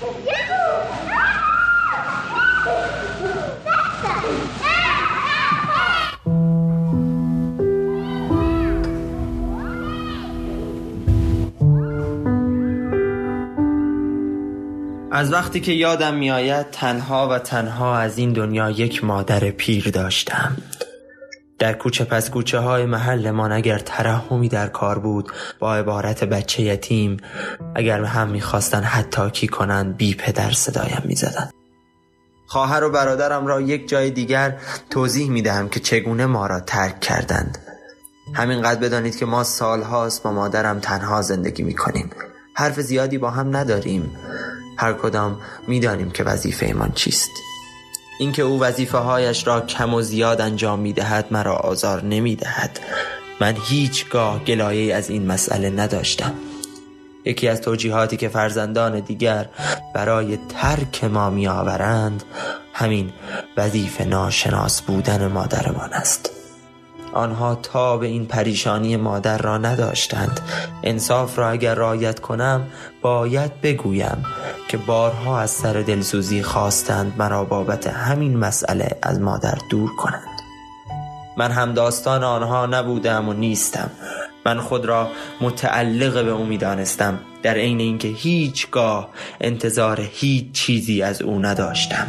از وقتی که یادم میآید تنها و تنها از این دنیا یک مادر پیر داشتم. در کوچه پس کوچه های محلمان اگر ترحمی در کار بود با عبارت بچه یتیم اگر هم می‌خواستن حتی کی کنند بی پدر صدایم می‌زدند خواهر و برادرم را یک جای دیگر توضیح می دهم که چگونه ما را ترک کردند. همینقدر بدانید که ما سالهاست با مادرم تنها زندگی می کنیم حرف زیادی با هم نداریم. هر کدام می‌دانیم که وظیفه ایمان چیست. اینکه او وظیفه هایش را کم و زیاد انجام می دهد مرا آزار نمی دهد من هیچگاه گلایه از این مسئله نداشتم. یکی از توجیهاتی که فرزندان دیگر برای ترک ما می آورند همین وظیفه ناشناس بودن مادرمان است. آنها تا به این پریشانی مادر را نداشتند. انصاف را اگر رایت کنم باید بگویم که بارها از سر دلسوزی خواستند مرا بابت همین مسئله از مادر دور کنند. من هم داستان آنها نبودم و نیستم. من خود را متعلق به او می دانستم در عین اینکه هیچگاه انتظار هیچ چیزی از او نداشتم.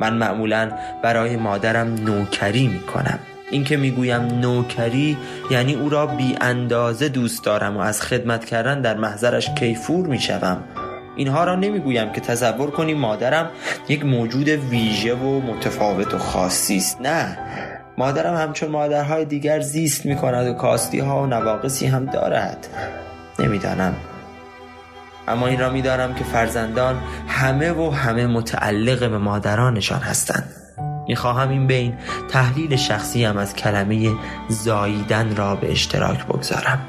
من معمولا برای مادرم نوکری می کنم اینکه می‌گویم نوکری یعنی او را بی اندازه دوست دارم و از خدمت کردن در محضرش کیفور می‌شوم. اینها را نمی‌گویم که تصور کنی مادرم یک موجود ویژه و متفاوت و خاصی است. نه مادرم همچون مادرهای دیگر زیست می کند و کاستی ها و نواقصی هم دارد. نمی‌دانم. اما این را می‌دانم که فرزندان همه و همه متعلق به مادرانشان هستند. می‌خواهم این بین تحلیل شخصی هم از کلمه زاییدن را به اشتراک بگذارم.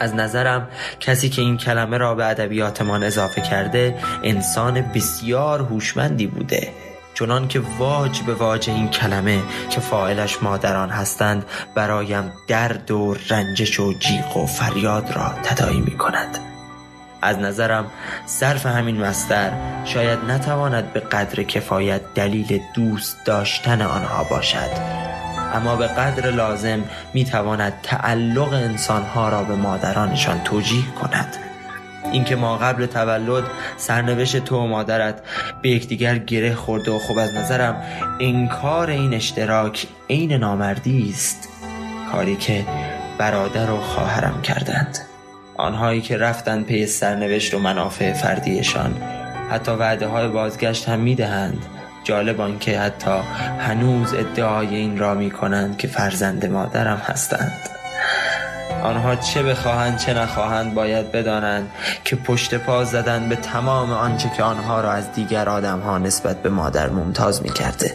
از نظرم کسی که این کلمه را به ادبیاتمان اضافه کرده انسان بسیار هوشمندی بوده. چنان که واج به واج این کلمه که فاعلش مادران هستند برایم درد و رنجش و جیغ و فریاد را تدایی می کند از نظرم صرف همین مستر شاید نتواند به قدر کفایت دلیل دوست داشتن آنها باشد. اما به قدر لازم می‌تواند تعلق انسانها را به مادرانشان توجیه کند. اینکه ما قبل تولد سرنوشت تو و مادرت به یکدیگر گره خورده و خب از نظرم انکار این اشتراک عین نامردی است. کاری که برادر و خواهرم کردند. آنهایی که رفتن پی سرنوشت و منافع فردیشان. حتی وعده های بازگشت هم می‌دهند. جالب آنکه حتی هنوز ادعای این را می کنند که فرزند مادرم هستند. آنها چه بخواهند چه نخواهند باید بدانند که پشت پا زدن به تمام آنچه که آنها را از دیگر آدم ها نسبت به مادر ممتاز می کرده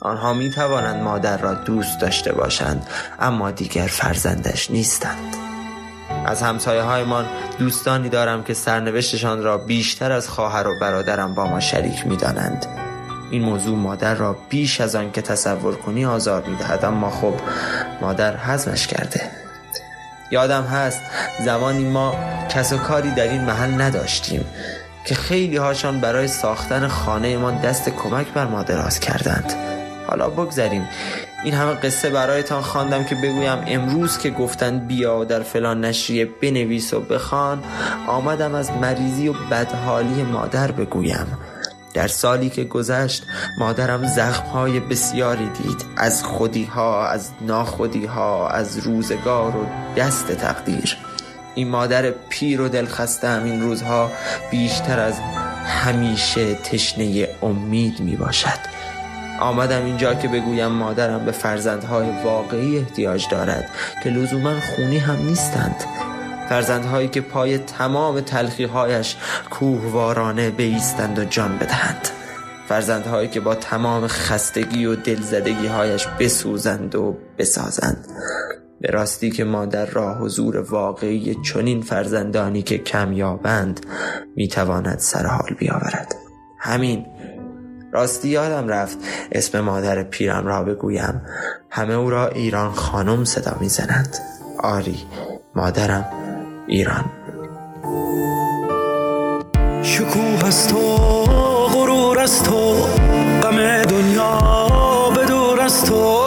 آنها می توانند مادر را دوست داشته باشند اما دیگر فرزندش نیستند. از همسایه هایمان دوستانی دارم که سرنوشتشان را بیشتر از خواهر و برادرم با ما شریک می دانند. این موضوع مادر را بیش از آن که تصور کنی آزار می دهد اما خب مادر حزمش کرده. یادم هست زمانی ما کس و کاری در این محل نداشتیم که خیلی هاشان برای ساختن خانه ما دست کمک بر ما دراز کردند. حالا بگذریم. این همه قصه برایتان خواندم که بگویم امروز که گفتند بیا در فلان نشریه بنویس و بخوان آمدم از مریضی و بدحالی مادر بگویم. در سالی که گذشت مادرم زخمهای بسیاری دید از خودیها از ناخودیها از روزگار و دست تقدیر. این مادر پیر و دلخسته این روزها بیشتر از همیشه تشنه امید می باشد آمدم اینجا که بگویم مادرم به فرزندهای واقعی احتیاج دارد که لزوما خونی هم نیستند. فرزندهایی که پای تمام تلخیهایش کوهوارانه بیستند و جان بدهند. فرزندهایی که با تمام خستگی و دلزدگی هایش بسوزند و بسازند. به راستی که مادر را حضور واقعی چنین فرزندانی که کمیابند می‌تواند سر حال بیاورد. همین راستی یادم رفت. اسم مادر پیرم را بگویم. همه او را ایران خانم صدا می‌زنند آری مادرم ایران. شکوه از تو غرور از تو غم دنیا به دور از تو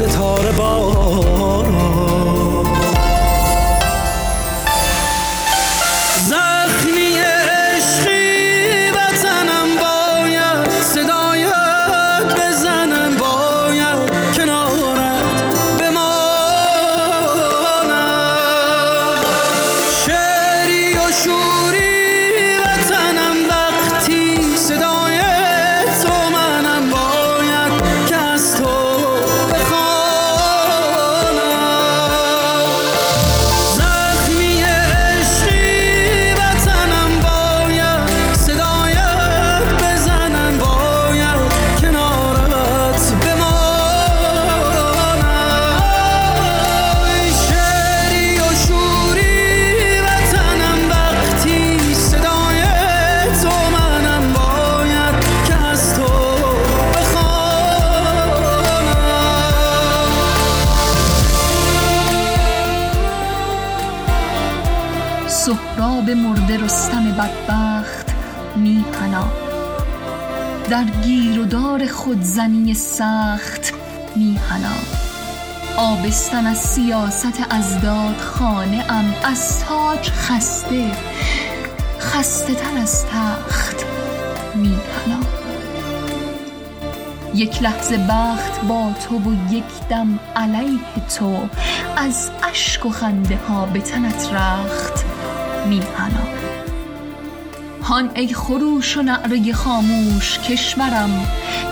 ای ستاره در گیر و دار خودزنی سخت میهنا آبستن از سیاست ازداد خانه ام از تاج خسته خسته تر از تخت میهنا یک لحظه بخت با تو و یک دم علیه تو از اشک و خنده ها به تنت رخت میهنا هان ای خروش و نعره خاموش کشورم.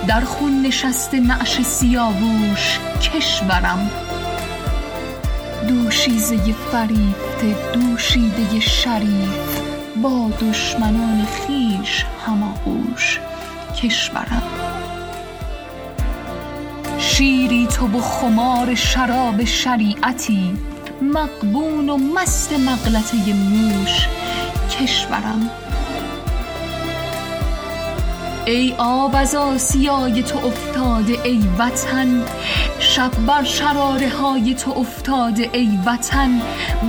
در خون نشست نعش سیاووش کشورم. دوشیزه فریفته دوشیده شریف. با دشمنان خیش هماغوش کشورم. شیری تو و خمار شراب شریعتی. مقبون و مست مغلطه موش کشورم. ای آب از آسیای تو افتاده ای وطن شب بر شراره های تو افتاده ای وطن.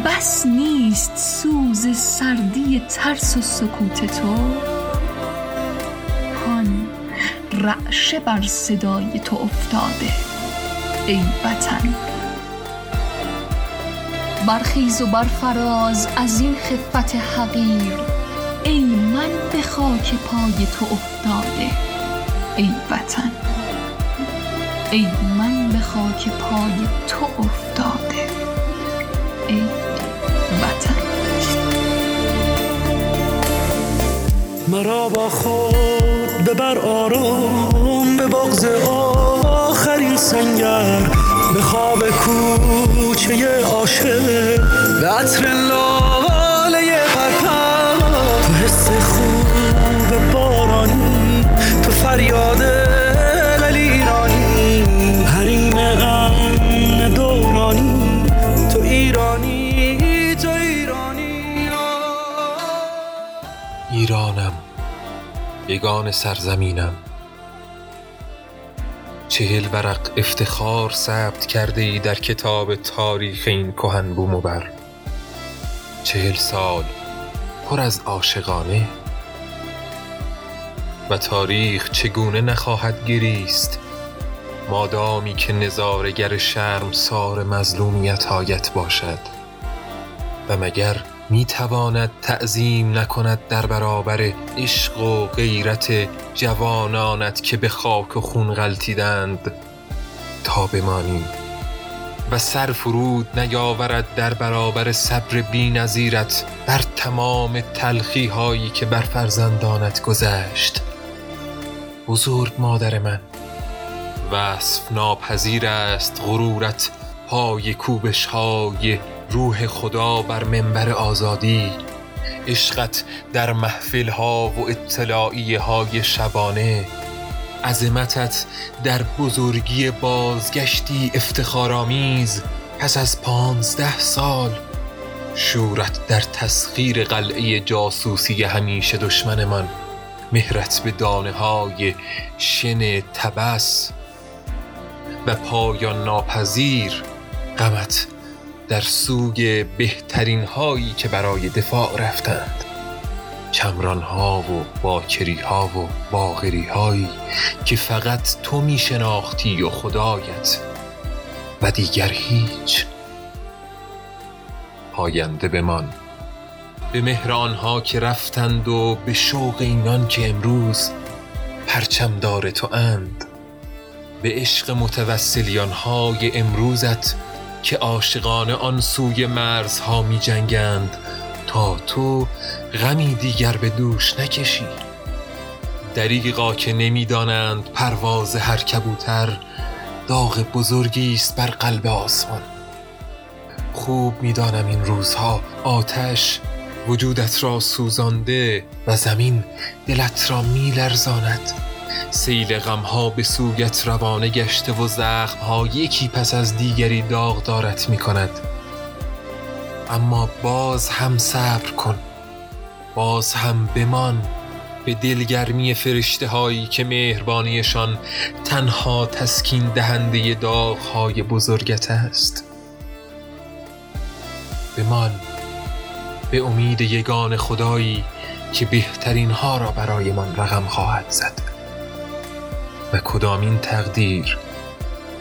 بس نیست سوز سردی ترس و سکوت تو. هان رعشه بر صدای تو افتاده ای وطن. برخیز و برفراز از این خفت حقیر. ای من به خاک پای تو افتاده. ای وطن ای من به خاک پای تو افتاده. ای وطن. مرا با خود ببر آروم به بغز آخرین سنگر. خواب کوچه عاشق. به عطر لاله پرپر حس خوب بارانی. تو فریاد ایرانی حریم امن دورانی. تو ایرانی تو ایرانی. ایرانم یگان سرزمینم. چهل ورق افتخار ثبت کرده ای در کتاب تاریخ این کهن بوم و بر چهل سال پر از عاشقانه. و تاریخ چگونه نخواهد گریست؟ مادامی که نظارگر شرم سار مظلومیت آیت باشد. و مگر می تواند تعظیم نکند در برابر عشق و غیرت جوانانت که به خاک و خون غلطیدند تا بمانیم. و سر فرود نیاورد در برابر صبر بی نظیرت بر تمام تلخی هایی که بر فرزندانت گذشت. بزرگ مادر من وصف ناپذیر است غرورت پای کوبش های روح خدا بر منبر آزادی. عشقت در محفل ها و اطلاعیه های شبانه. عظمتت در بزرگی بازگشتی افتخارآمیز پس از پانزده سال. شورت در تسخیر قلعه جاسوسی همیشه دشمنمان مهرت به دانه های شن تبس و پایان ناپذیر غمت در سوی بهترین هایی که برای دفاع رفتند. چمران ها و باکری ها و باغری هایی که فقط تو می شناختی و خدایت و دیگر هیچ. پاینده بمان. به مهر آنها که رفتند و به شوق اینان که امروز پرچم دار تو اند. به عشق متوسلیان های امروزت که عاشقان آن سوی مرزها می جنگند تا تو غمی دیگر به دوش نکشی. دریقا که نمی‌دانند پرواز هر کبوتر داغ بزرگی است بر قلب آسمان. خوب می‌دانم این روزها آتش وجودت را سوزانده و زمین دلت را میلرزاند. سیل غمها به سویت روانه گشته و زخمها یکی پس از دیگری داغ دارت می کند اما باز هم صبر کن. باز هم بمان به دلگرمی فرشته هایی که مهربانیشان تنها تسکین دهنده داغ های بزرگت است. بمان به امید یگان خدایی که بهترین ها را برایمان رقم خواهد زد. و کدامین تقدیر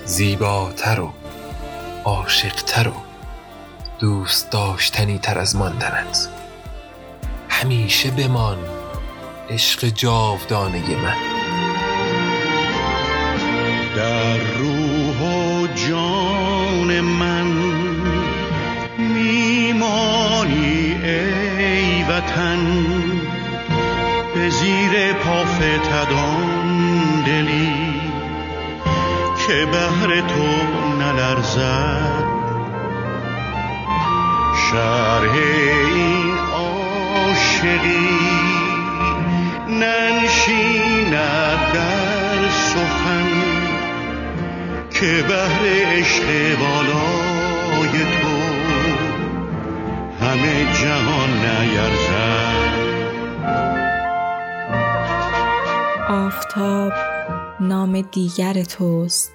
زیباتر و عاشقتر و دوست داشتنی تر از ماندنت؟ همیشه بمان عشق جاودانه من. در روح و جان من میمانی ای وطن به زیر پافتدان که بهر تو نلرزد. شرح این عاشقی ننشیند در سخن که بهر عشق بالای تو همه جهان نیرزد. آفتاب نام دیگر توست.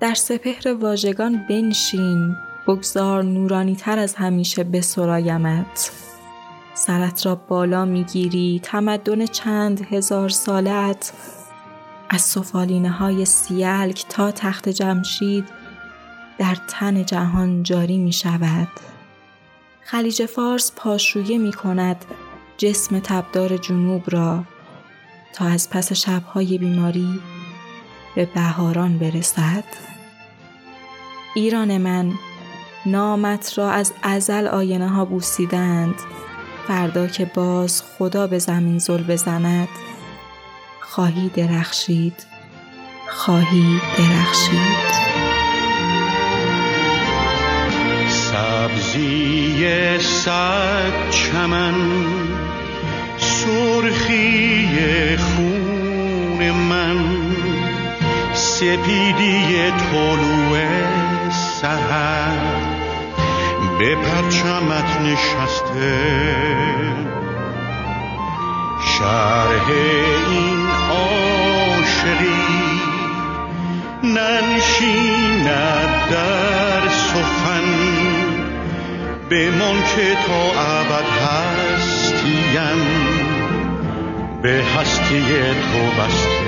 در سپهر واژگان بنشین بگذار نورانی تر از همیشه به سرایمت سرت را بالا می‌گیری تمدن چند هزار سالت. از سفالینه های سیلک تا تخت جمشید در تن جهان جاری می شود خلیج فارس پاشویه می کند جسم تبدار جنوب را. تا از پس شبهای بیماری به بهاران برسد؟ ایران من نامت را از ازل آینه ها بوسیدند. فردا که باز خدا به زمین زل بزند خواهی درخشید خواهی درخشید. سبزی صد چمن خون من سپیدی طلوع سهر به پرچمت نشسته. شرح این عاشقی ننشیند در سخن. بمان که تا ابد هستیم به هستی تو بسته.